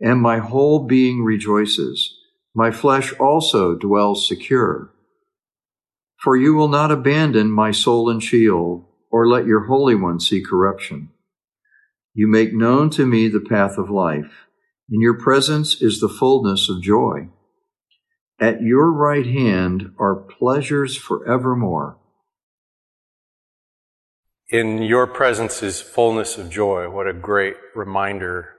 and my whole being rejoices. My flesh also dwells secure. For you will not abandon my soul in Sheol, or let your Holy One see corruption. You make known to me the path of life. In your presence is the fullness of joy. At your right hand are pleasures forevermore. In your presence is fullness of joy. What a great reminder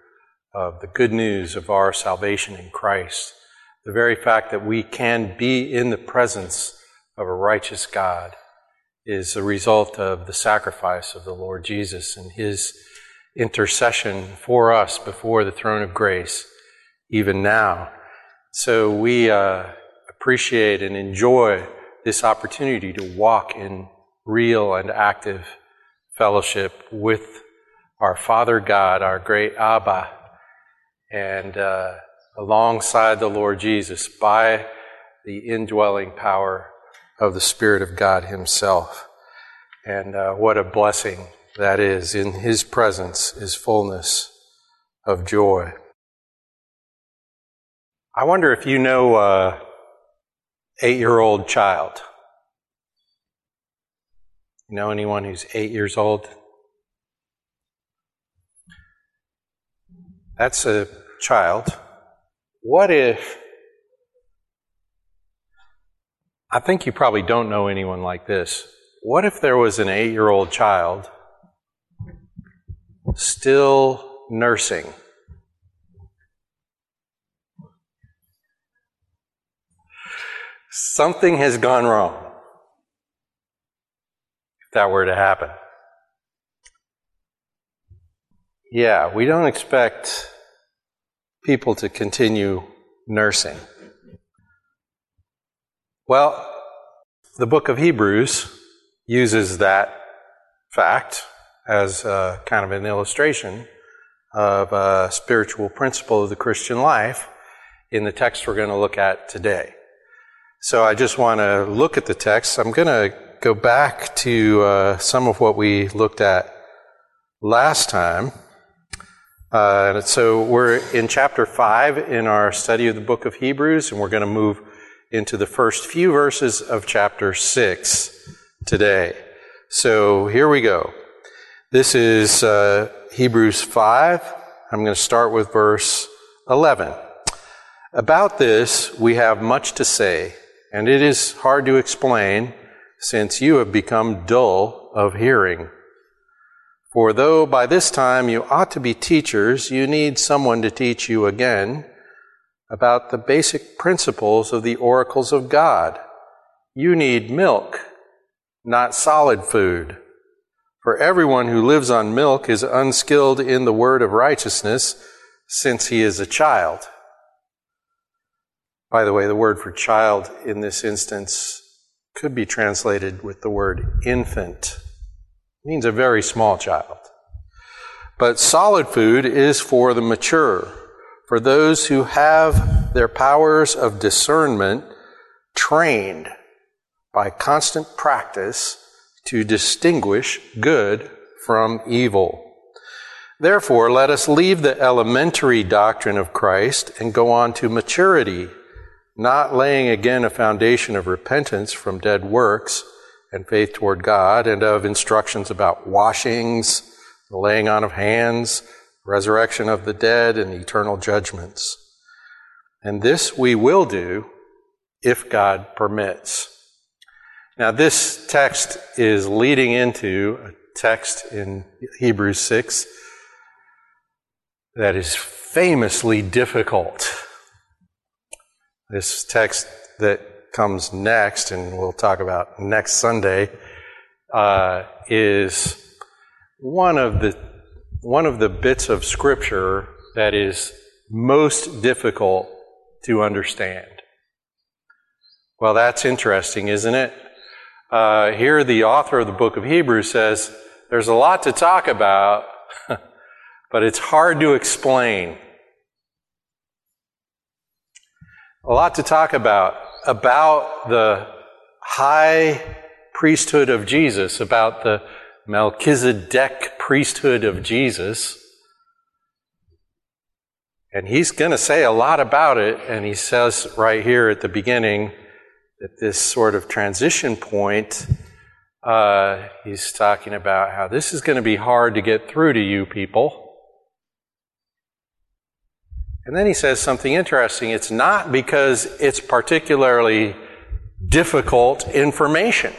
of the good news of our salvation in Christ. The very fact that we can be in the presence of a righteous God is a result of the sacrifice of the Lord Jesus and his intercession for us before the throne of grace, even now. So we uh, appreciate and enjoy this opportunity to walk in real and active fellowship with our Father God, our great Abba, and uh, alongside the Lord Jesus by the indwelling power of the Spirit of God Himself. And uh, what a blessing that is. In His presence is fullness of joy. I wonder if you know a eight year old child. You know anyone who's eight years old? That's a child, what if, I think you probably don't know anyone like this. What if there was an eight year old child still nursing? Something has gone wrong if that were to happen. Yeah, we don't expect people to continue nursing? Well, the book of Hebrews uses that fact as a, kind of an illustration of a spiritual principle of the Christian life in the text we're going to look at today. So I just want to look at the text. I'm going to go back to uh, some of what we looked at last time. Uh, so we're in chapter 5 in our study of the book of Hebrews, and we're going to move into the first few verses of chapter 6 today. So here we go. This is uh, Hebrews 5. I'm going to start with verse 11. About this, we have much to say, and it is hard to explain since you have become dull of hearing. For though by this time you ought to be teachers, you need someone to teach you again about the basic principles of the oracles of God. You need milk, not solid food. For everyone who lives on milk is unskilled in the word of righteousness, since he is a child. By the way, the word for child in this instance could be translated with the word infant means a very small child. But solid food is for the mature, for those who have their powers of discernment trained by constant practice to distinguish good from evil. Therefore, let us leave the elementary doctrine of Christ and go on to maturity, not laying again a foundation of repentance from dead works and faith toward God, and of instructions about washings, the laying on of hands, resurrection of the dead, and eternal judgments. And this we will do if God permits. Now, this text is leading into a text in Hebrews 6 that is famously difficult. This text that comes next, and we'll talk about next Sunday, uh, is one of the one of the bits of Scripture that is most difficult to understand. Well, that's interesting, isn't it? Uh, here, the author of the book of Hebrews says there's a lot to talk about, but it's hard to explain. A lot to talk about about the high priesthood of Jesus, about the Melchizedek priesthood of Jesus. And he's going to say a lot about it, and he says right here at the beginning that this sort of transition point, uh, he's talking about how this is going to be hard to get through to you people. And then he says something interesting. It's not because it's particularly difficult information,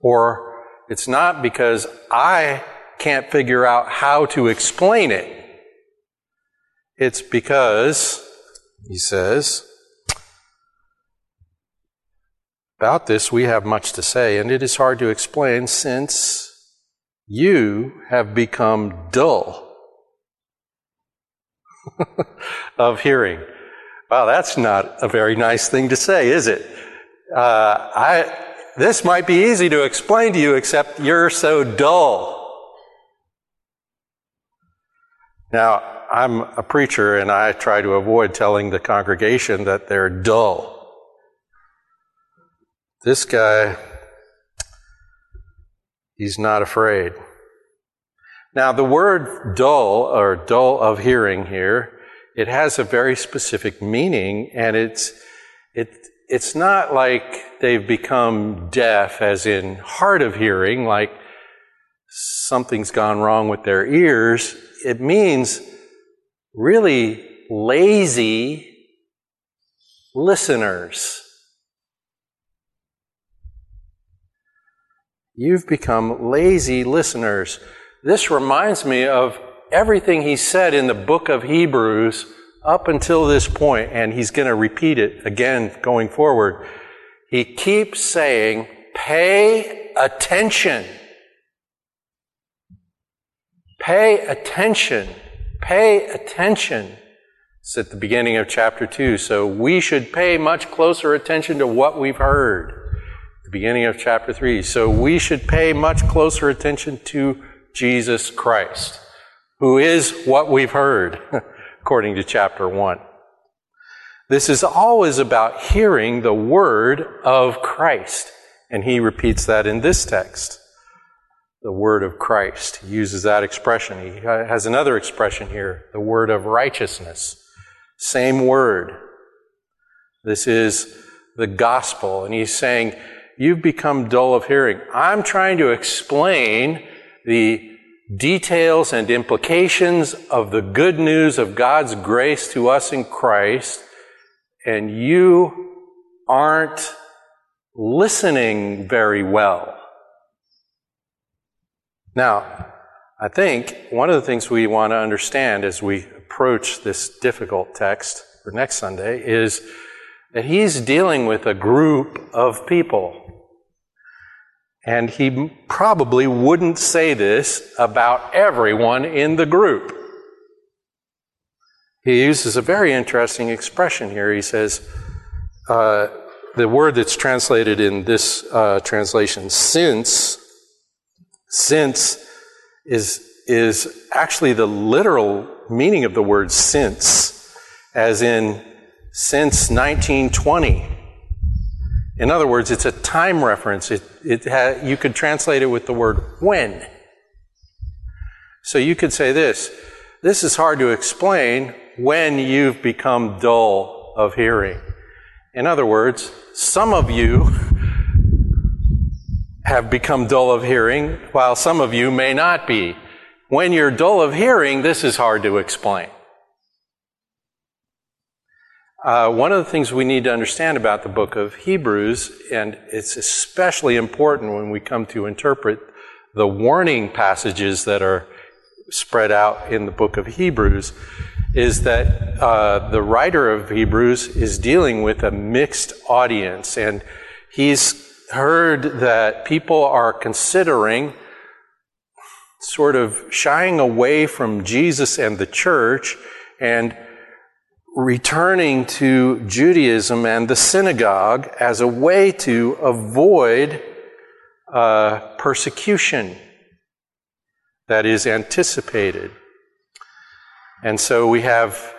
or it's not because I can't figure out how to explain it. It's because, he says, about this we have much to say, and it is hard to explain since you have become dull of hearing. Wow, that's not a very nice thing to say, is it? Uh, I, this might be easy to explain to you, except you're so dull. Now, I'm a preacher and I try to avoid telling the congregation that they're dull. This guy, he's not afraid. Now, the word dull or dull of hearing here, it has a very specific meaning and it's, it, it's not like they've become deaf as in hard of hearing, like something's gone wrong with their ears. It means really lazy listeners. You've become lazy listeners. This reminds me of everything he said in the book of Hebrews up until this point, and he's going to repeat it again going forward. He keeps saying, pay attention. Pay attention. Pay attention. It's at the beginning of chapter 2. So we should pay much closer attention to what we've heard. The beginning of chapter 3. So we should pay much closer attention to Jesus Christ, who is what we've heard, according to chapter 1. This is always about hearing the word of Christ. And he repeats that in this text. The word of Christ. He uses that expression. He has another expression here, the word of righteousness. Same word. This is the gospel. And he's saying, You've become dull of hearing. I'm trying to explain the details and implications of the good news of God's grace to us in Christ, and you aren't listening very well. Now, I think one of the things we want to understand as we approach this difficult text for next Sunday is that he's dealing with a group of people. And he probably wouldn't say this about everyone in the group. He uses a very interesting expression here. He says, uh, the word that's translated in this uh, translation, since, since is, is actually the literal meaning of the word since, as in since 1920. In other words, it's a time reference. It, it ha- you could translate it with the word when. So you could say this this is hard to explain when you've become dull of hearing. In other words, some of you have become dull of hearing, while some of you may not be. When you're dull of hearing, this is hard to explain. Uh, one of the things we need to understand about the book of Hebrews, and it's especially important when we come to interpret the warning passages that are spread out in the book of Hebrews, is that uh, the writer of Hebrews is dealing with a mixed audience, and he's heard that people are considering sort of shying away from Jesus and the church and returning to Judaism and the synagogue as a way to avoid uh, persecution that is anticipated. And so we have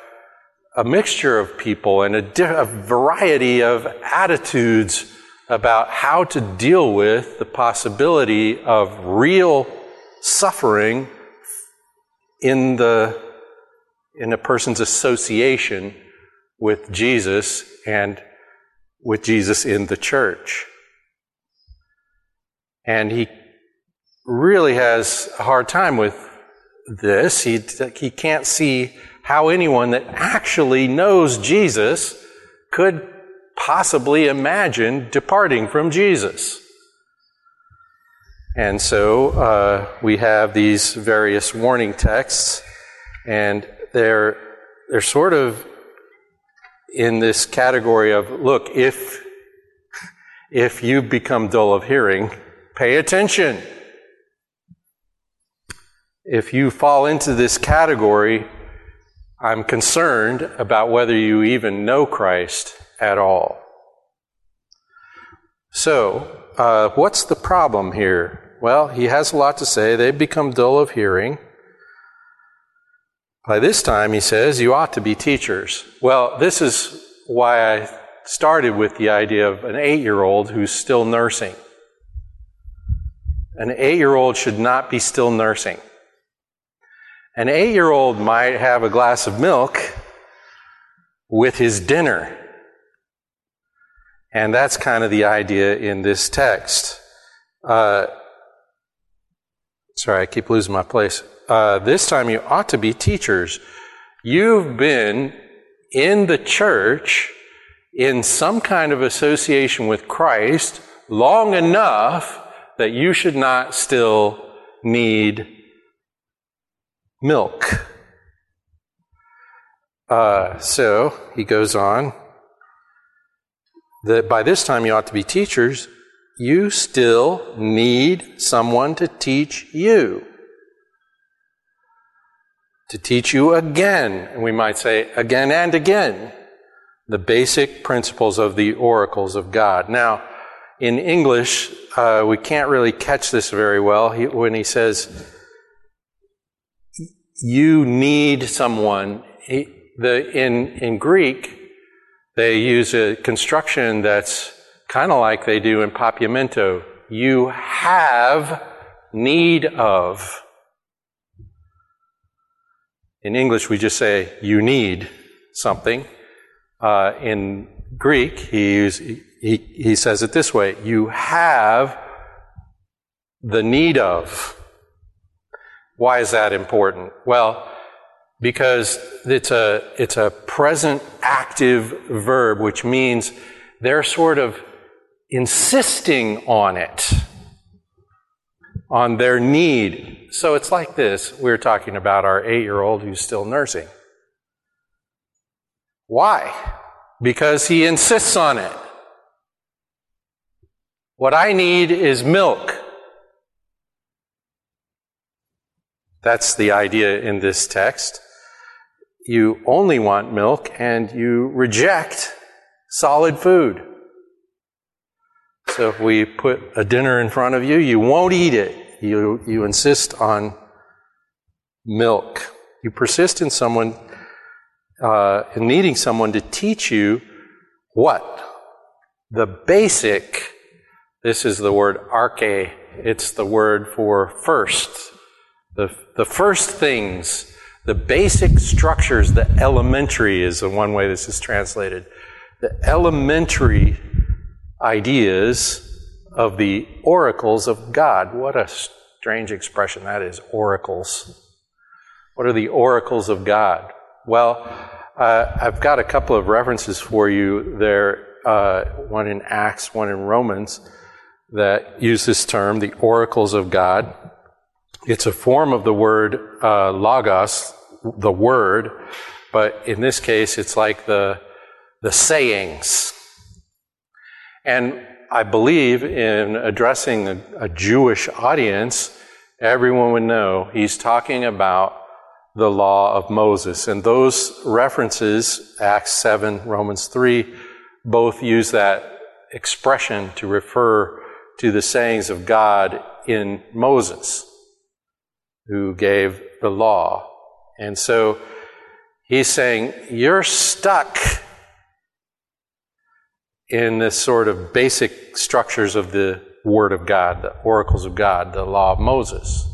a mixture of people and a, di- a variety of attitudes about how to deal with the possibility of real suffering in the in a person's association with Jesus and with Jesus in the church. And he really has a hard time with this. He, he can't see how anyone that actually knows Jesus could possibly imagine departing from Jesus. And so uh, we have these various warning texts, and they're they're sort of in this category of look if if you become dull of hearing pay attention. If you fall into this category i'm concerned about whether you even know christ at all. So uh, what's the problem here? Well he has a lot to say. They've become dull of hearing by this time, he says, you ought to be teachers. Well, this is why I started with the idea of an eight year old who's still nursing. An eight year old should not be still nursing. An eight year old might have a glass of milk with his dinner. And that's kind of the idea in this text. Uh, sorry, I keep losing my place uh, this time you ought to be teachers. You've been in the church in some kind of association with Christ long enough that you should not still need milk. Uh, so he goes on that by this time you ought to be teachers. You still need someone to teach you to teach you again, and we might say again and again, the basic principles of the oracles of God. Now, in English, uh, we can't really catch this very well he, when he says, you need someone. He, the, in, in Greek, they use a construction that's kind of like they do in Papiamento. You have need of. In English, we just say, you need something. Uh, in Greek, he, use, he, he says it this way you have the need of. Why is that important? Well, because it's a, it's a present active verb, which means they're sort of insisting on it, on their need. So it's like this. We are talking about our eight year old who's still nursing. Why? Because he insists on it. What I need is milk. That's the idea in this text. You only want milk and you reject solid food. So if we put a dinner in front of you, you won't eat it. You, you insist on milk. You persist in someone, uh, in needing someone to teach you what? The basic, this is the word arche, it's the word for first. The, the first things, the basic structures, the elementary is the one way this is translated. The elementary ideas of the oracles of God. What a strange expression that is, oracles. What are the oracles of God? Well, uh, I've got a couple of references for you there, uh, one in Acts, one in Romans, that use this term, the oracles of God. It's a form of the word uh, logos, the word, but in this case, it's like the, the sayings. And I believe in addressing a, a Jewish audience, everyone would know he's talking about the law of Moses. And those references, Acts 7, Romans 3, both use that expression to refer to the sayings of God in Moses, who gave the law. And so he's saying, You're stuck in this sort of basic structures of the Word of God, the oracles of God, the law of Moses.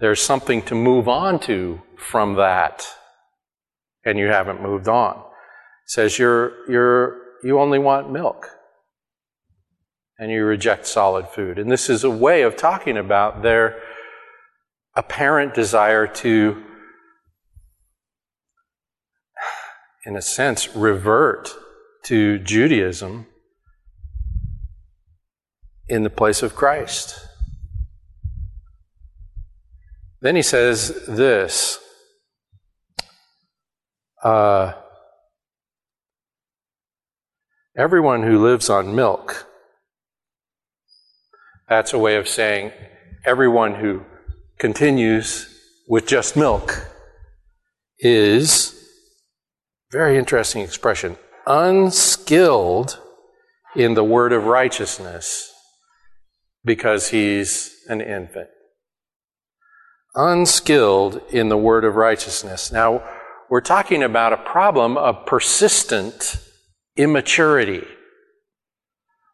There's something to move on to from that, and you haven't moved on. It says you're, you're, you only want milk, and you reject solid food. And this is a way of talking about their apparent desire to, in a sense, revert to Judaism in the place of Christ. Then he says this uh, Everyone who lives on milk, that's a way of saying everyone who continues with just milk is very interesting expression unskilled in the word of righteousness because he's an infant. Unskilled in the word of righteousness. Now, we're talking about a problem of persistent immaturity.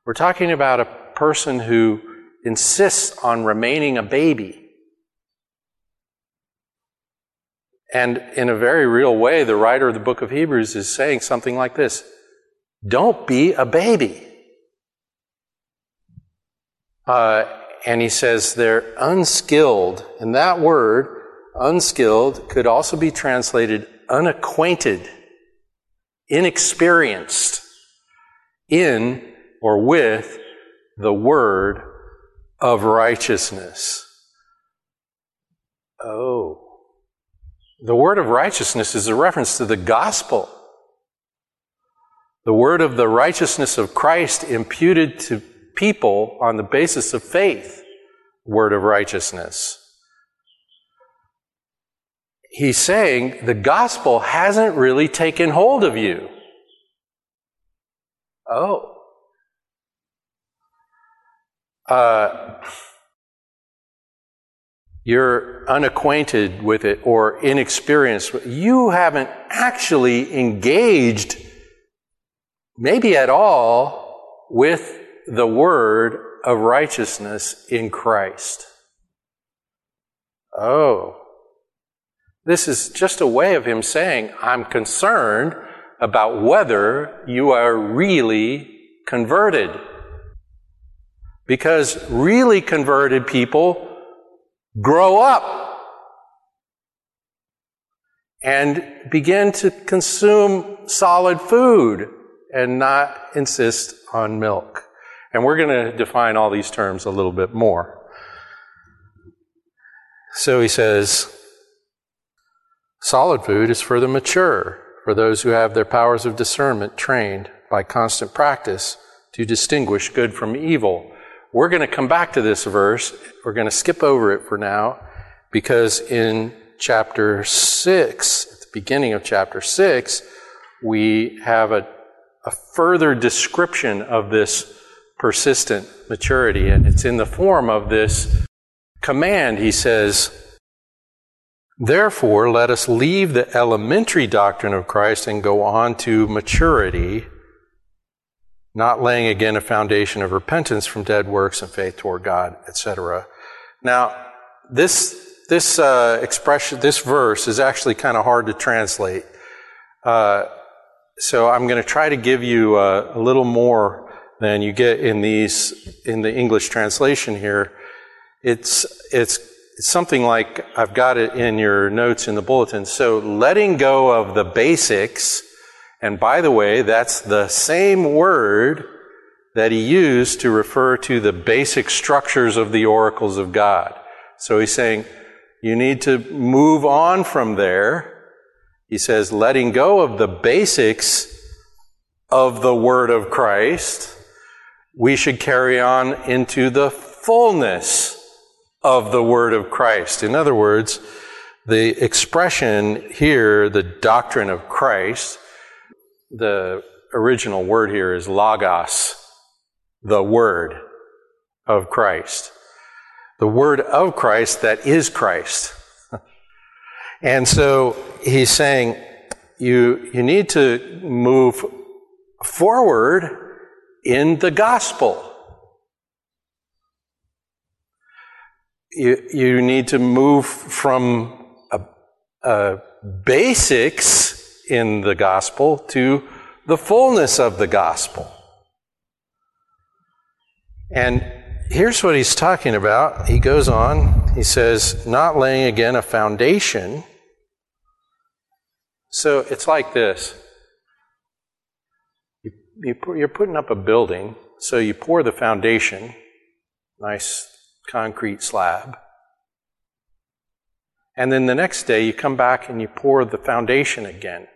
We're talking about a person who insists on remaining a baby. And in a very real way, the writer of the book of Hebrews is saying something like this Don't be a baby. Uh, and he says they're unskilled. And that word, unskilled, could also be translated unacquainted, inexperienced in or with the word of righteousness. Oh. The word of righteousness is a reference to the gospel. The word of the righteousness of Christ imputed to people on the basis of faith. Word of righteousness. He's saying the gospel hasn't really taken hold of you. Oh. Uh, you're unacquainted with it or inexperienced. You haven't actually engaged, maybe at all, with the word of righteousness in Christ. Oh, this is just a way of him saying, I'm concerned about whether you are really converted. Because really converted people grow up and begin to consume solid food and not insist on milk. And we're going to define all these terms a little bit more. So he says, solid food is for the mature, for those who have their powers of discernment trained by constant practice to distinguish good from evil. We're going to come back to this verse. We're going to skip over it for now because in chapter 6, at the beginning of chapter 6, we have a, a further description of this persistent maturity, and it's in the form of this command. He says, Therefore, let us leave the elementary doctrine of Christ and go on to maturity not laying again a foundation of repentance from dead works and faith toward God, etc. Now, this this uh, expression, this verse, is actually kind of hard to translate. Uh, so I'm going to try to give you a, a, little more than you get in these in the English translation here. It's it's it's something like I've got it in your notes in the bulletin. So letting go of the basics, and by the way, that's the same word that he used to refer to the basic structures of the oracles of God. So he's saying, you need to move on from there. He says, letting go of the basics of the Word of Christ, we should carry on into the fullness of the Word of Christ. In other words, the expression here, the doctrine of Christ, the original word here is logos, the Word of Christ. The Word of Christ that is Christ. and so he's saying, you, you need to move forward in the gospel. You, you need to move from a, a basics in the gospel to the fullness of the gospel. And here's what he's talking about. He goes on, he says, not laying again a foundation. So it's like this you, you're putting up a building, so you pour the foundation, nice concrete slab. And then the next day you come back and you pour the foundation again.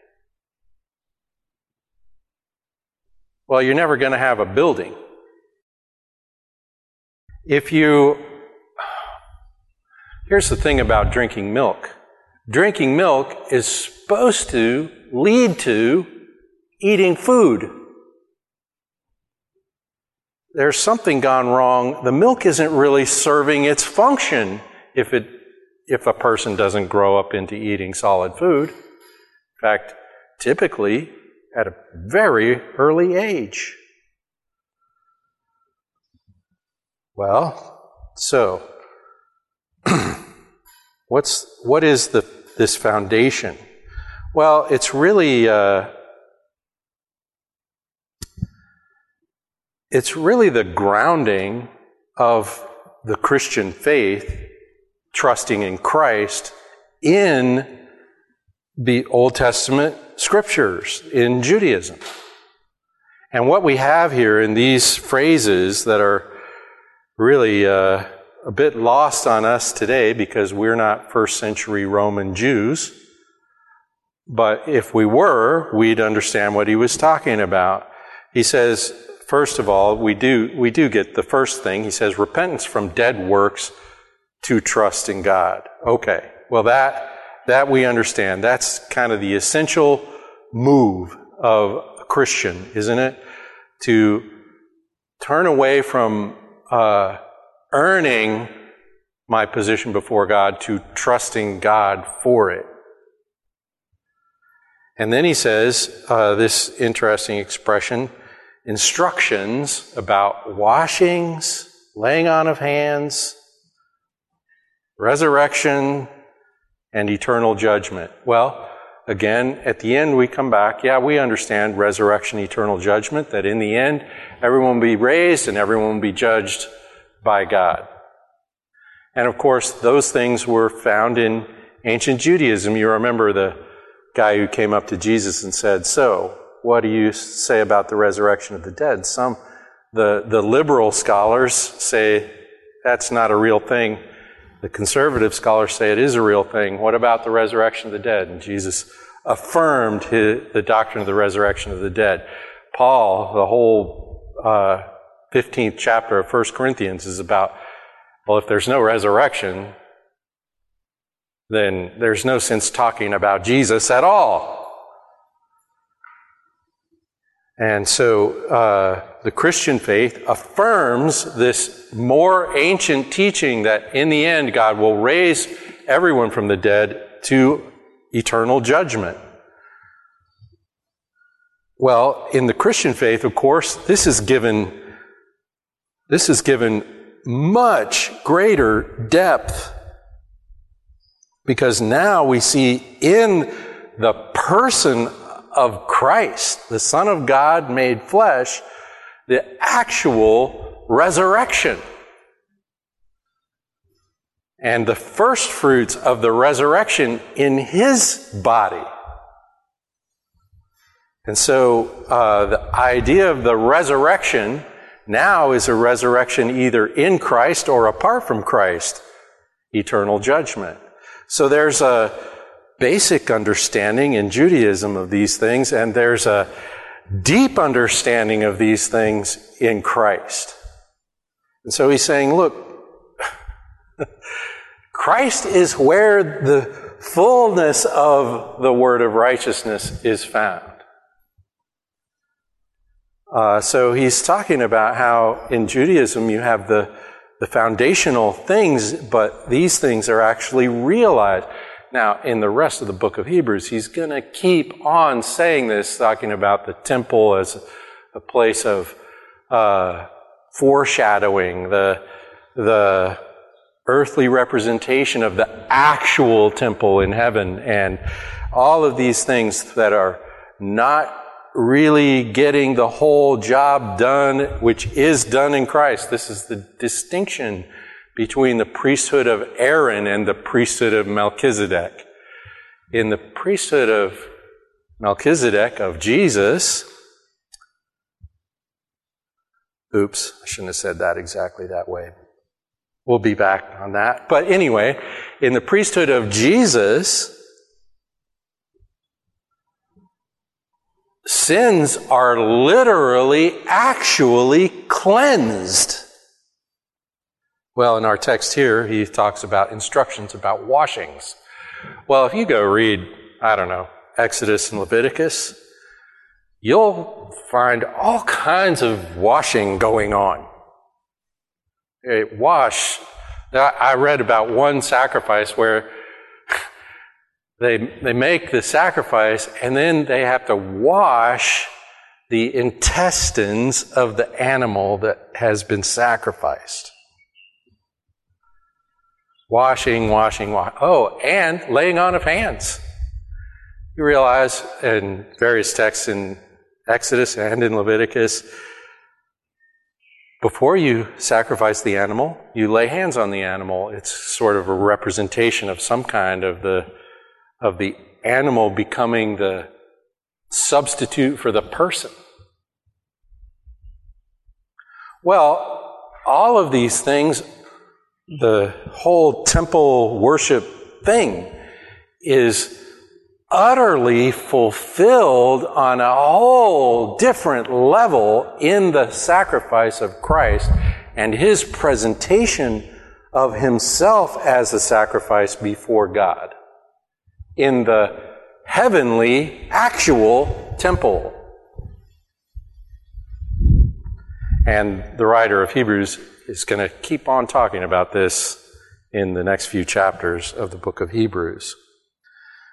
Well, you're never going to have a building. If you. Here's the thing about drinking milk drinking milk is supposed to lead to eating food there's something gone wrong. The milk isn't really serving its function if it if a person doesn't grow up into eating solid food. In fact, typically at a very early age. Well, so what's what is the this foundation? Well, it's really uh, it's really the grounding of the Christian faith, trusting in Christ, in the Old Testament scriptures, in Judaism. And what we have here in these phrases that are really uh, a bit lost on us today because we're not first century Roman Jews. But if we were, we'd understand what he was talking about. He says, first of all, we do, we do get the first thing. He says repentance from dead works to trust in God. Okay. Well, that, that we understand. That's kind of the essential move of a Christian, isn't it? To turn away from uh, earning my position before God to trusting God for it. And then he says uh, this interesting expression instructions about washings, laying on of hands, resurrection, and eternal judgment. Well, again, at the end we come back. Yeah, we understand resurrection, eternal judgment, that in the end everyone will be raised and everyone will be judged by God. And of course, those things were found in ancient Judaism. You remember the guy who came up to Jesus and said, So, what do you say about the resurrection of the dead? Some, the, the liberal scholars say that's not a real thing. The conservative scholars say it is a real thing. What about the resurrection of the dead? And Jesus affirmed his, the doctrine of the resurrection of the dead. Paul, the whole uh, 15th chapter of 1 Corinthians is about, well, if there's no resurrection, then there's no sense talking about Jesus at all. And so uh, the Christian faith affirms this more ancient teaching that in the end God will raise everyone from the dead to eternal judgment. Well, in the Christian faith, of course, this is given this is given much greater depth because now we see in the person of Christ, the Son of God made flesh, the actual resurrection. and the first fruits of the resurrection in his body. And so uh, the idea of the resurrection now is a resurrection either in Christ or apart from Christ, eternal judgment. So there's a basic understanding in Judaism of these things, and there's a deep understanding of these things in Christ. And so he's saying, look, Christ is where the fullness of the word of righteousness is found. Uh, so he's talking about how in Judaism you have the, the foundational things, but these things are actually realized. Now, in the rest of the book of Hebrews, he's going to keep on saying this, talking about the temple as a place of uh, foreshadowing, the, the earthly representation of the actual temple in heaven, and all of these things that are not really getting the whole job done, which is done in Christ. This is the distinction between the priesthood of Aaron and the priesthood of Melchizedek. In the priesthood of Melchizedek, of Jesus, oops, I shouldn't have said that exactly that way. We'll be back on that. But anyway, in the priesthood of Jesus, sins are literally, actually cleansed. Well, in our text here, he talks about instructions about washings. Well, if you go read, I don't know, Exodus and Leviticus, you'll find all kinds of washing going on. It wash. I read about one sacrifice where they, they make the sacrifice and then they have to wash the intestines of the animal that has been sacrificed. Washing, washing, washing. Oh, and laying on of hands. You realize in various texts in Exodus and in Leviticus, before you sacrifice the animal, you lay hands on the animal. It's sort of a representation of some kind of the of the animal becoming the substitute for the person. Well, all of these things, the whole temple worship thing is utterly fulfilled on a whole different level in the sacrifice of Christ and his presentation of himself as a sacrifice before God in the heavenly, actual temple. And the writer of Hebrews is going to keep on talking about this in the next few chapters of the book of Hebrews.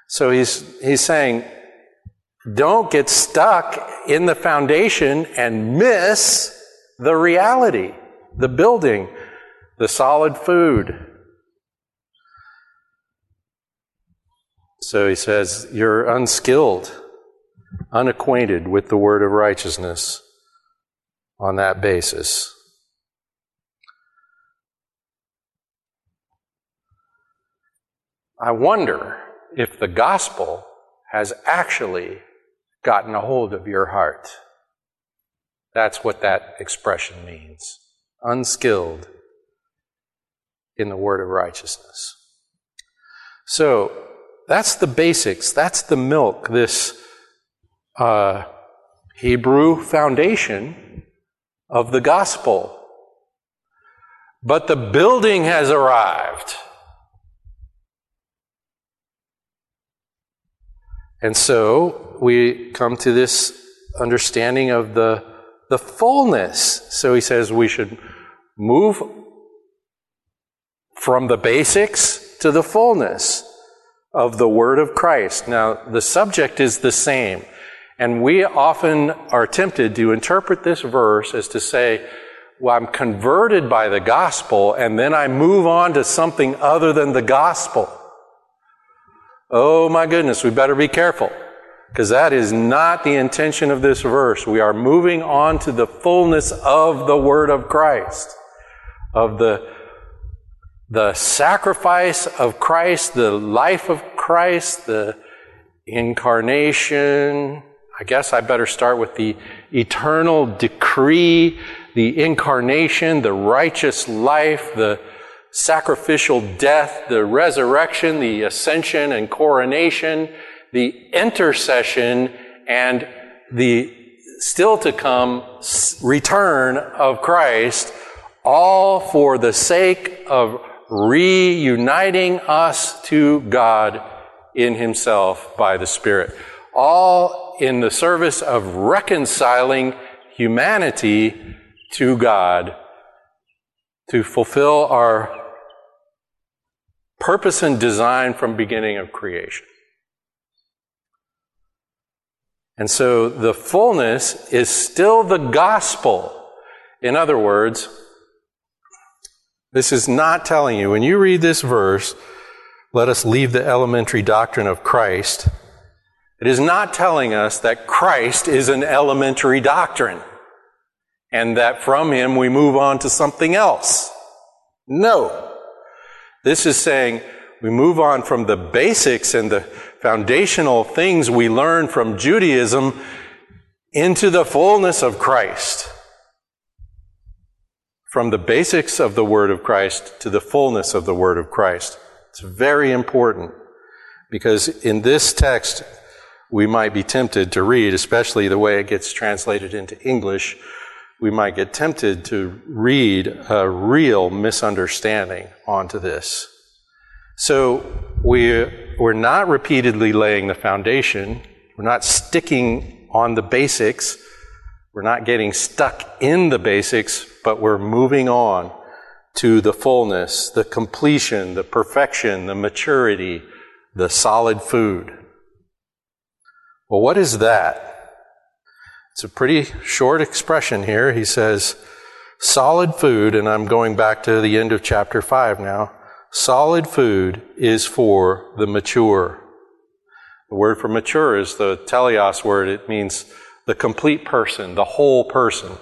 So he's, he's saying, don't get stuck in the foundation and miss the reality, the building, the solid food, So he says, You're unskilled, unacquainted with the word of righteousness on that basis. I wonder if the gospel has actually gotten a hold of your heart. That's what that expression means. Unskilled in the word of righteousness. So, that's the basics. That's the milk, this uh, Hebrew foundation of the gospel. But the building has arrived. And so we come to this understanding of the, the fullness. So he says we should move from the basics to the fullness of the Word of Christ. Now, the subject is the same. And we often are tempted to interpret this verse as to say, well, I'm converted by the gospel, and then I move on to something other than the gospel. Oh my goodness, we better be careful. Because that is not the intention of this verse. We are moving on to the fullness of the Word of Christ, of the the sacrifice of Christ, the life of Christ, the incarnation. I guess I better start with the eternal decree, the incarnation, the righteous life, the sacrificial death, the resurrection, the ascension and coronation, the intercession, and the still to come return of Christ, all for the sake of reuniting us to God in Himself by the Spirit. All in the service of reconciling humanity to God to fulfill our purpose and design from beginning of creation. And so the fullness is still the gospel. In other words, this is not telling you, when you read this verse, let us leave the elementary doctrine of Christ. It is not telling us that Christ is an elementary doctrine and that from him we move on to something else. No. This is saying we move on from the basics and the foundational things we learn from Judaism into the fullness of Christ. From the basics of the Word of Christ to the fullness of the Word of Christ. It's very important because in this text, we might be tempted to read, especially the way it gets translated into English, we might get tempted to read a real misunderstanding onto this. So we, we're not repeatedly laying the foundation. We're not sticking on the basics. We're not getting stuck in the basics, but we're moving on to the fullness, the completion, the perfection, the maturity, the solid food. Well, what is that? It's a pretty short expression here. He says, solid food, and I'm going back to the end of chapter 5 now. Solid food is for the mature. The word for mature is the teleos word. It means the complete person, the whole person.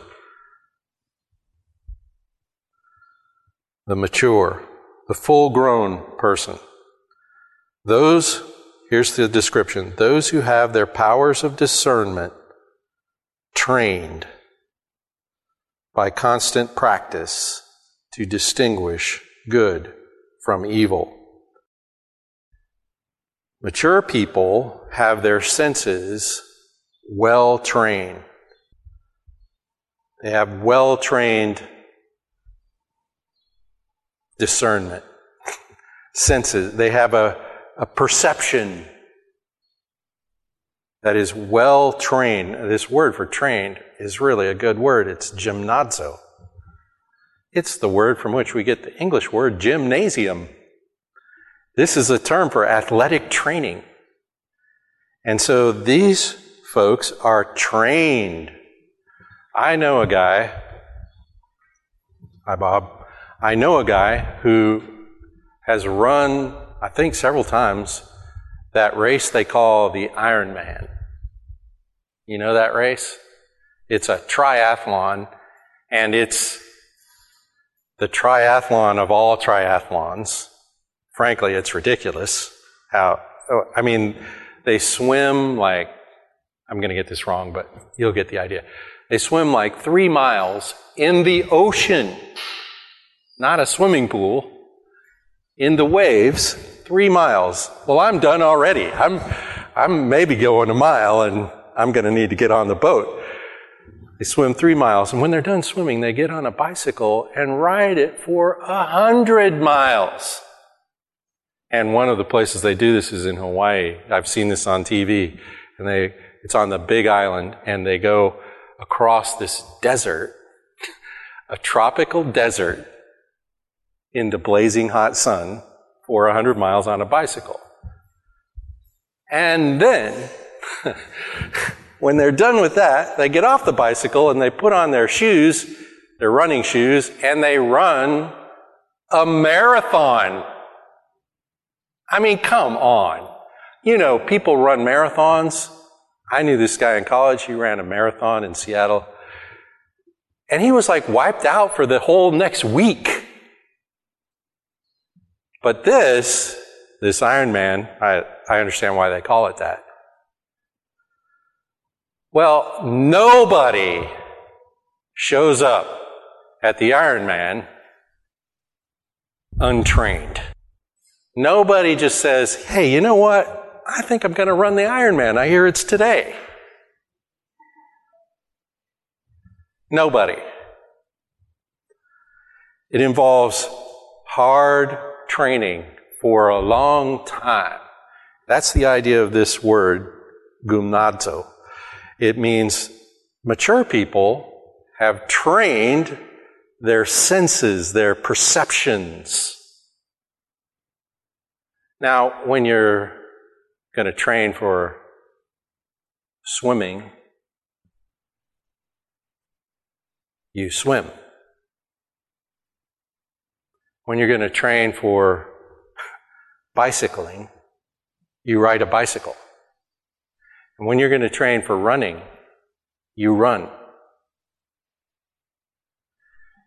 The mature, the full grown person. Those, here's the description those who have their powers of discernment trained by constant practice to distinguish good from evil. Mature people have their senses well trained. They have well trained discernment, senses. They have a, a perception that is well trained. This word for trained is really a good word. It's gymnazo. It's the word from which we get the English word gymnasium. This is a term for athletic training. And so these folks are trained. I know a guy, hi Bob, I know a guy who has run, I think several times, that race they call the Ironman. You know that race? It's a triathlon, and it's the triathlon of all triathlons. Frankly, it's ridiculous how, oh, I mean, they swim like, I'm going to get this wrong, but you'll get the idea. They swim like three miles in the ocean, not a swimming pool, in the waves, three miles. Well, I'm done already. I'm, I'm maybe going a mile and I'm going to need to get on the boat. They swim three miles, and when they're done swimming, they get on a bicycle and ride it for a hundred miles. And one of the places they do this is in Hawaii. I've seen this on TV. And they, it's on the big island, and they go across this desert, a tropical desert, into blazing hot sun a hundred miles on a bicycle. And then, When they're done with that, they get off the bicycle and they put on their shoes, their running shoes, and they run a marathon. I mean, come on. You know, people run marathons. I knew this guy in college. He ran a marathon in Seattle. And he was like wiped out for the whole next week. But this, this Iron Man, I, I understand why they call it that. Well, nobody shows up at the Iron Man untrained. Nobody just says, hey, you know what? I think I'm going to run the Iron Man. I hear it's today. Nobody. It involves hard training for a long time. That's the idea of this word, gymnazo. It means mature people have trained their senses, their perceptions. Now, when you're going to train for swimming, you swim. When you're going to train for bicycling, you ride a bicycle. And when you're going to train for running, you run.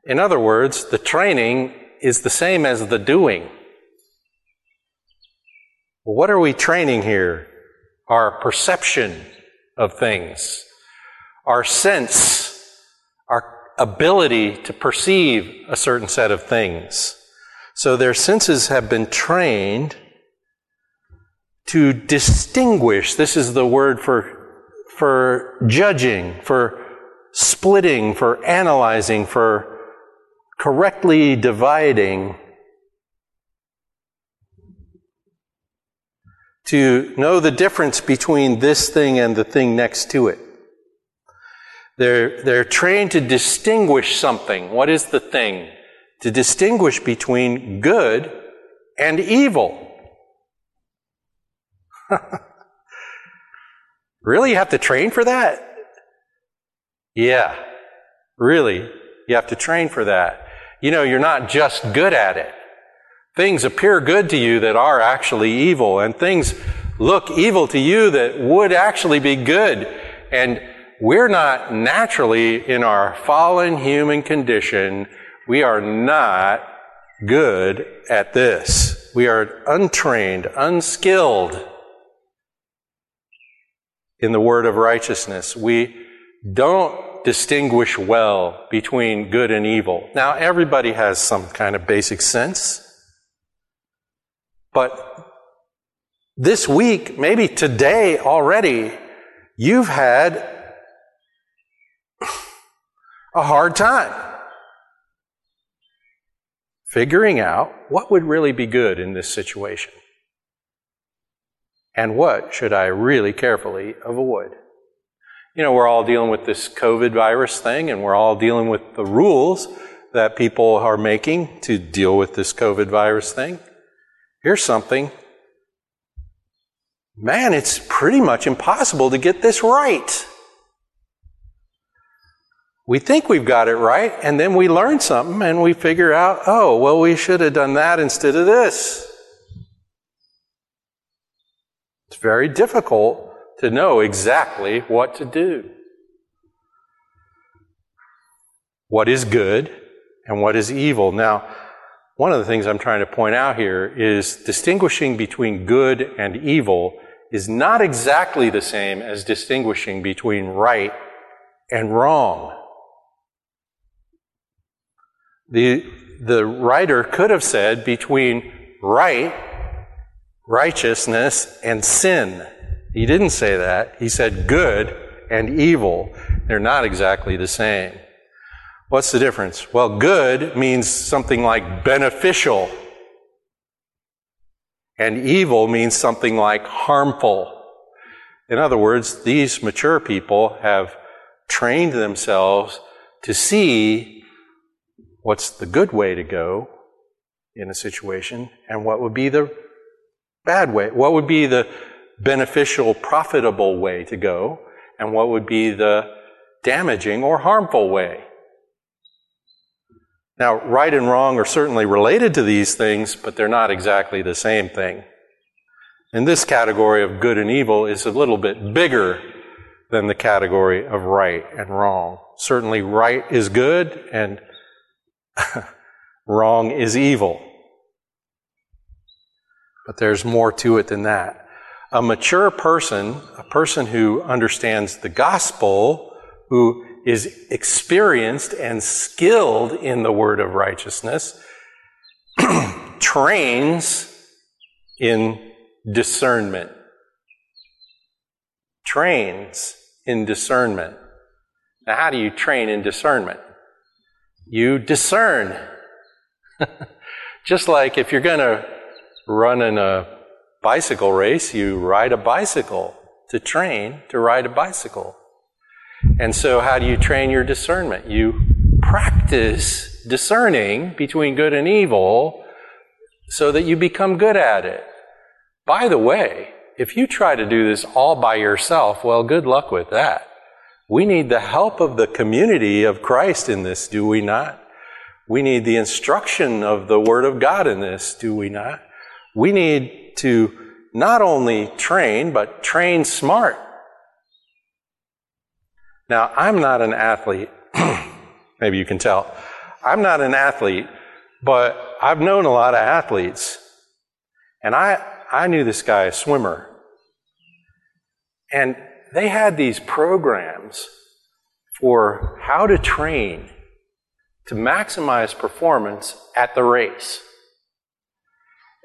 In other words, the training is the same as the doing. What are we training here? Our perception of things, our sense, our ability to perceive a certain set of things. So their senses have been trained to distinguish. This is the word for, for judging, for splitting, for analyzing, for correctly dividing. To know the difference between this thing and the thing next to it. They're, they're trained to distinguish something. What is the thing? To distinguish between good and evil. really? You have to train for that? Yeah. Really? You have to train for that. You know, you're not just good at it. Things appear good to you that are actually evil, and things look evil to you that would actually be good. And we're not naturally in our fallen human condition, we are not good at this. We are untrained, unskilled in the word of righteousness. We don't distinguish well between good and evil. Now, everybody has some kind of basic sense. But this week, maybe today already, you've had a hard time figuring out what would really be good in this situation and what should I really carefully avoid. You know, we're all dealing with this COVID virus thing and we're all dealing with the rules that people are making to deal with this COVID virus thing. Here's something. Man, it's pretty much impossible to get this right. We think we've got it right, and then we learn something and we figure out, oh, well, we should have done that instead of this. It's very difficult to know exactly what to do. What is good and what is evil. Now, one of the things I'm trying to point out here is distinguishing between good and evil is not exactly the same as distinguishing between right and wrong. The, the writer could have said between right, righteousness, and sin. He didn't say that. He said good and evil. They're not exactly the same. What's the difference? Well, good means something like beneficial. And evil means something like harmful. In other words, these mature people have trained themselves to see what's the good way to go in a situation and what would be the bad way, what would be the beneficial, profitable way to go, and what would be the damaging or harmful way. Now, right and wrong are certainly related to these things, but they're not exactly the same thing. And this category of good and evil is a little bit bigger than the category of right and wrong. Certainly, right is good and wrong is evil. But there's more to it than that. A mature person, a person who understands the gospel, who is experienced and skilled in the word of righteousness, trains in discernment. Trains in discernment. Now, how do you train in discernment? You discern. Just like if you're going to run in a bicycle race, you ride a bicycle to train to ride a bicycle. And so, how do you train your discernment? You practice discerning between good and evil so that you become good at it. By the way, if you try to do this all by yourself, well, good luck with that. We need the help of the community of Christ in this, do we not? We need the instruction of the Word of God in this, do we not? We need to not only train, but train smart. Now, I'm not an athlete. Maybe you can tell. I'm not an athlete, but I've known a lot of athletes. And I, I knew this guy, a swimmer. And they had these programs for how to train to maximize performance at the race.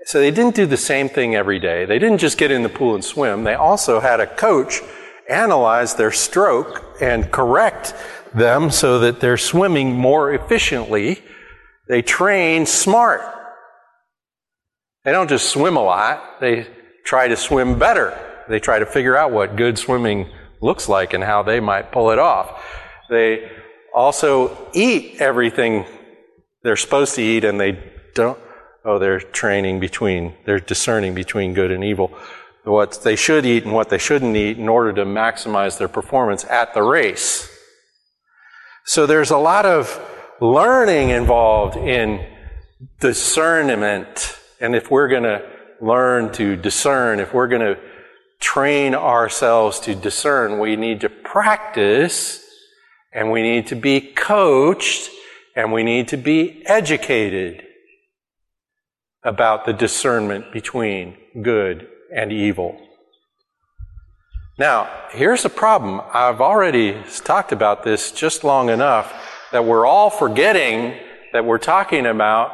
So they didn't do the same thing every day. They didn't just get in the pool and swim. They also had a coach analyze their stroke and correct them so that they're swimming more efficiently. They train smart. They don't just swim a lot, they try to swim better. They try to figure out what good swimming looks like and how they might pull it off. They also eat everything they're supposed to eat and they don't, oh, they're training between, they're discerning between good and evil what they should eat and what they shouldn't eat in order to maximize their performance at the race. So there's a lot of learning involved in discernment. And if we're going to learn to discern, if we're going to train ourselves to discern, we need to practice and we need to be coached and we need to be educated about the discernment between good and evil. Now, here's the problem. I've already talked about this just long enough that we're all forgetting that we're talking about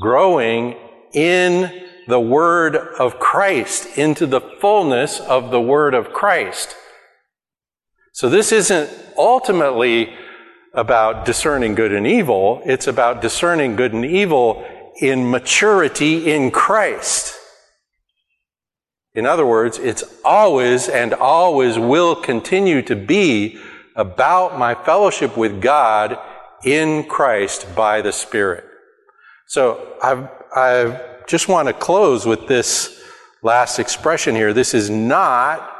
growing in the Word of Christ, into the fullness of the Word of Christ. So this isn't ultimately about discerning good and evil. It's about discerning good and evil in maturity in Christ. In other words, it's always and always will continue to be about my fellowship with God in Christ by the Spirit. So I've, I just want to close with this last expression here. This is not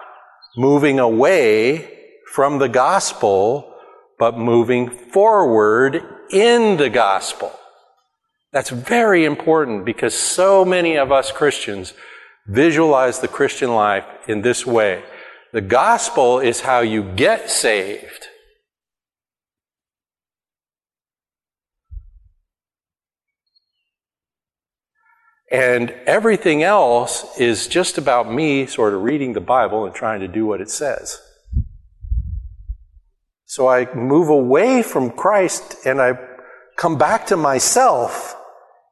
moving away from the gospel, but moving forward in the gospel. That's very important because so many of us Christians Visualize the Christian life in this way. The gospel is how you get saved. And everything else is just about me sort of reading the Bible and trying to do what it says. So I move away from Christ and I come back to myself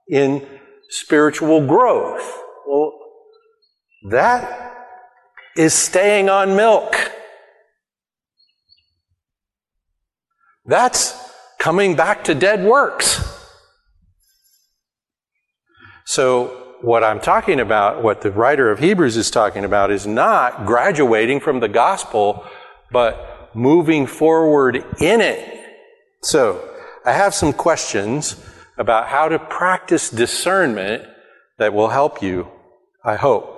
in spiritual growth. Well, that is staying on milk. That's coming back to dead works. So, what I'm talking about, what the writer of Hebrews is talking about, is not graduating from the gospel, but moving forward in it. So, I have some questions about how to practice discernment that will help you, I hope.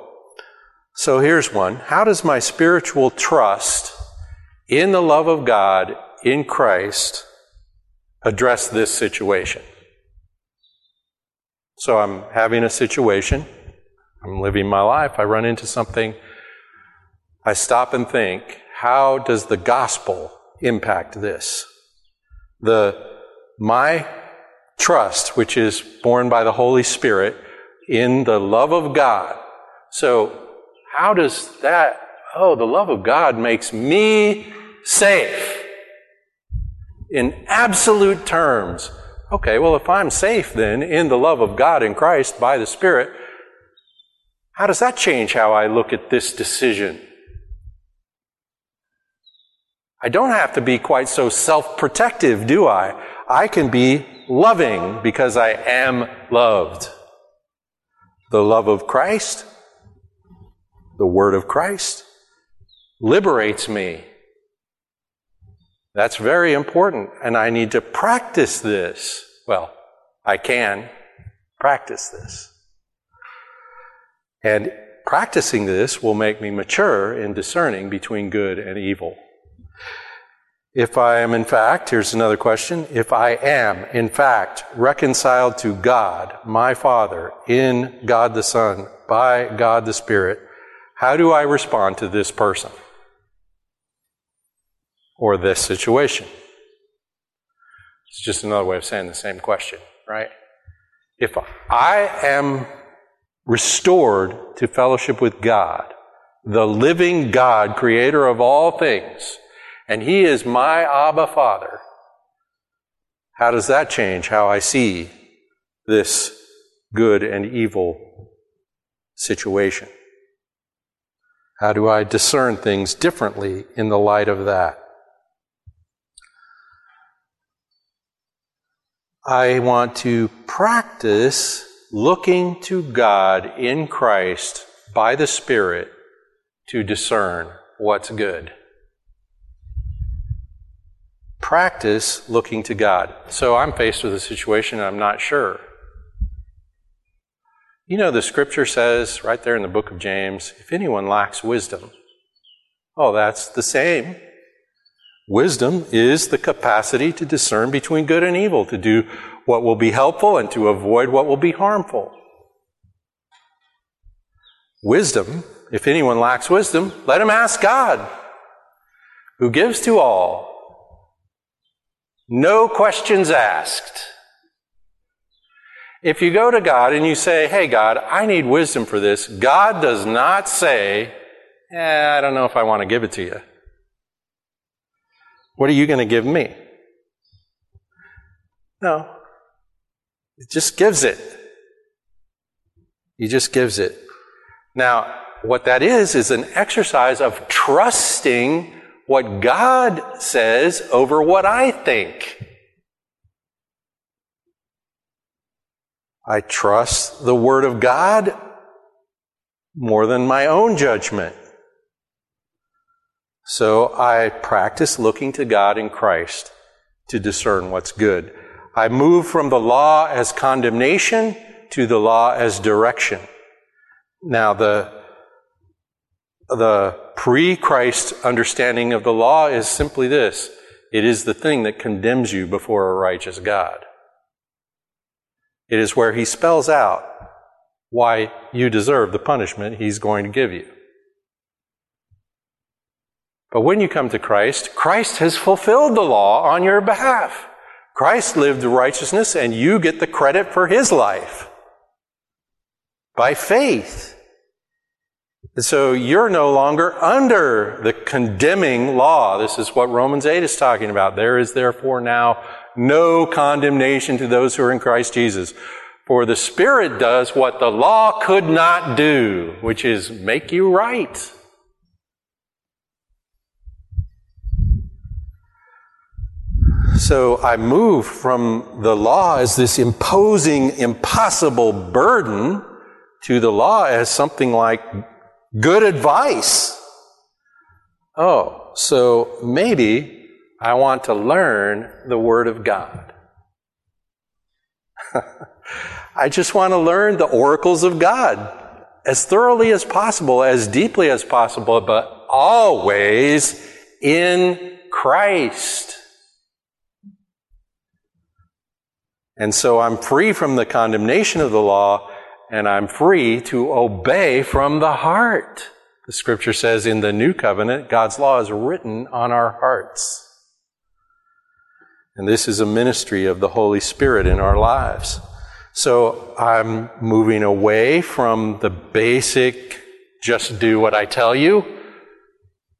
So here's one. How does my spiritual trust in the love of God in Christ address this situation? So I'm having a situation. I'm living my life. I run into something. I stop and think, how does the gospel impact this? The, my trust, which is born by the Holy Spirit in the love of God So, how does that, oh, the love of God makes me safe in absolute terms. Okay, well, if I'm safe then in the love of God in Christ by the Spirit, how does that change how I look at this decision? I don't have to be quite so self protective, do I? I can be loving because I am loved. The love of Christ, the Word of Christ, liberates me. That's very important, and I need to practice this. Well, I can practice this. And practicing this will make me mature in discerning between good and evil. If I am in fact, here's another question, if I am in fact reconciled to God, my Father, in God the Son, by God the Spirit, how do I respond to this person? Or this situation? It's just another way of saying the same question, right? If I am restored to fellowship with God, the living God, creator of all things, and He is my Abba Father, how does that change how I see this good and evil situation? How do I discern things differently in the light of that? I want to practice looking to God in Christ by the Spirit to discern what's good. Practice looking to God. So I'm faced with a situation and I'm not sure. You know, the scripture says right there in the book of James if anyone lacks wisdom, oh, that's the same. Wisdom is the capacity to discern between good and evil, to do what will be helpful and to avoid what will be harmful. Wisdom, if anyone lacks wisdom, let him ask God, who gives to all. No questions asked. If you go to God and you say, Hey, God, I need wisdom for this, God does not say, eh, I don't know if I want to give it to you. What are you going to give me? No. It just gives it. He just gives it. Now, what that is, is an exercise of trusting what God says over what I think. I trust the Word of God more than my own judgment. So I practice looking to God in Christ to discern what's good. I move from the law as condemnation to the law as direction. Now, the, the pre-Christ understanding of the law is simply this. It is the thing that condemns you before a righteous God. It is where he spells out why you deserve the punishment he's going to give you. But when you come to Christ, Christ has fulfilled the law on your behalf. Christ lived the righteousness and you get the credit for his life by faith. And so you're no longer under the condemning law. This is what Romans 8 is talking about. There is therefore now no condemnation to those who are in Christ Jesus. For the Spirit does what the law could not do, which is make you right. So I move from the law as this imposing, impossible burden to the law as something like good advice. Oh, so maybe I want to learn the Word of God. I just want to learn the oracles of God as thoroughly as possible, as deeply as possible, but always in Christ. And so I'm free from the condemnation of the law and I'm free to obey from the heart. The scripture says in the new covenant, God's law is written on our hearts. And this is a ministry of the Holy Spirit in our lives. So I'm moving away from the basic just do what I tell you,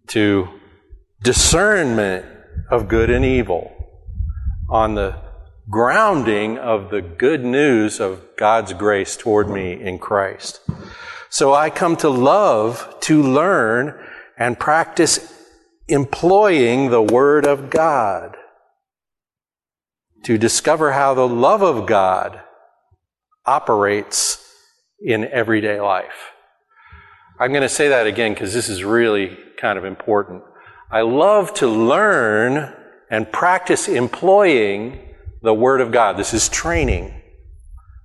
to discernment of good and evil on the grounding of the good news of God's grace toward me in Christ. So I come to love to learn and practice employing the Word of God to discover how the love of God operates in everyday life. I'm going to say that again because this is really kind of important. I love to learn and practice employing the Word of God. This is training.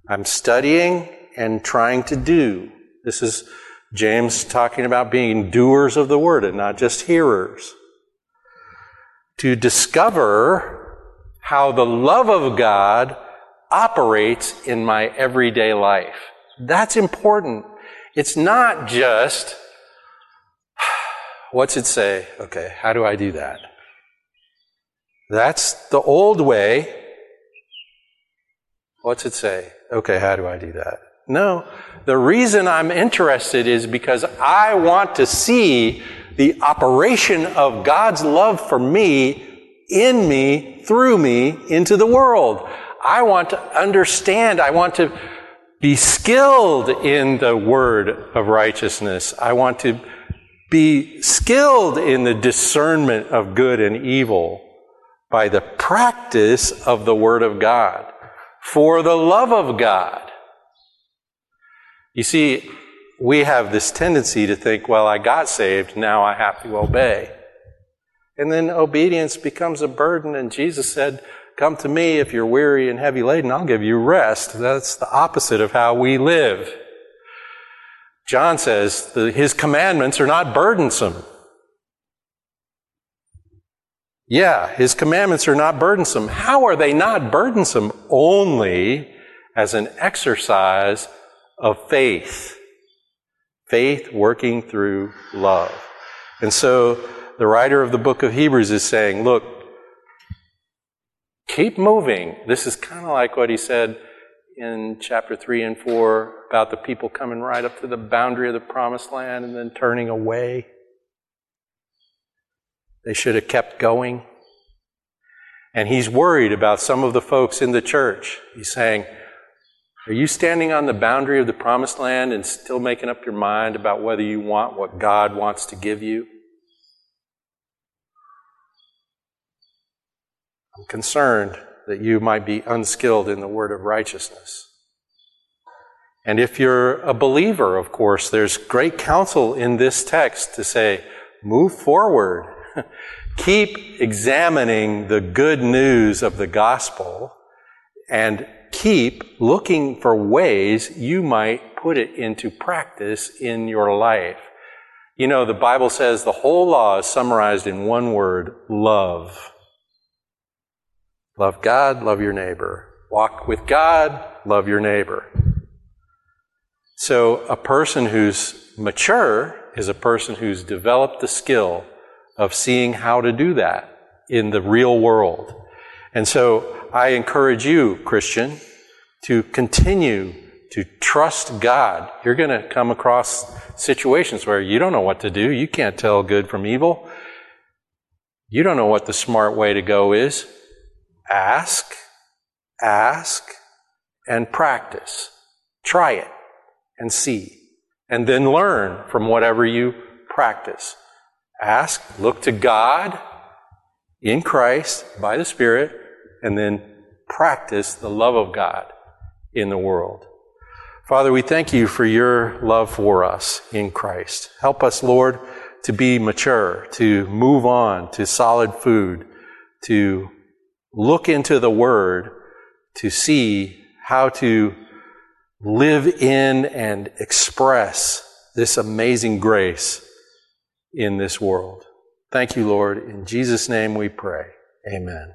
I'm studying and trying to do. This is James talking about being doers of the Word and not just hearers. To discover how the love of God operates in my everyday life. That's important. It's not just, what's it say? Okay, how do I do that? That's the old way. What's it say? Okay, how do I do that? No. The reason I'm interested is because I want to see the operation of God's love for me in me, through me, into the world. I want to understand. I want to be skilled in the word of righteousness. I want to be skilled in the discernment of good and evil by the practice of the word of God for the love of God. You see, we have this tendency to think, well, I got saved, now I have to obey. And then obedience becomes a burden, and Jesus said, Come to me if you're weary and heavy laden, I'll give you rest. That's the opposite of how we live. John says his commandments are not burdensome. Yeah, his commandments are not burdensome. How are they not burdensome? Only as an exercise of faith. Faith working through love. And so the writer of the book of Hebrews is saying, look, keep moving. This is kind of like what he said in chapter 3 and 4 about the people coming right up to the boundary of the promised land and then turning away. They should have kept going. And he's worried about some of the folks in the church. He's saying, Are you standing on the boundary of the promised land and still making up your mind about whether you want what God wants to give you? I'm concerned that you might be unskilled in the word of righteousness. And if you're a believer, of course, there's great counsel in this text to say, move forward. keep examining the good news of the gospel and keep looking for ways you might put it into practice in your life. You know, the Bible says the whole law is summarized in one word love. Love God, love your neighbor. Walk with God, love your neighbor. So, a person who's mature is a person who's developed the skill of seeing how to do that in the real world. And so, I encourage you, Christian, to continue to trust God. You're going to come across situations where you don't know what to do. You can't tell good from evil. You don't know what the smart way to go is. Ask, ask, and practice. Try it and see. And then learn from whatever you practice. Ask, look to God in Christ by the Spirit, and then practice the love of God in the world. Father, we thank you for your love for us in Christ. Help us, Lord, to be mature, to move on to solid food, to look into the Word to see how to live in and express this amazing grace in this world. Thank you, Lord. In Jesus' name we pray. Amen.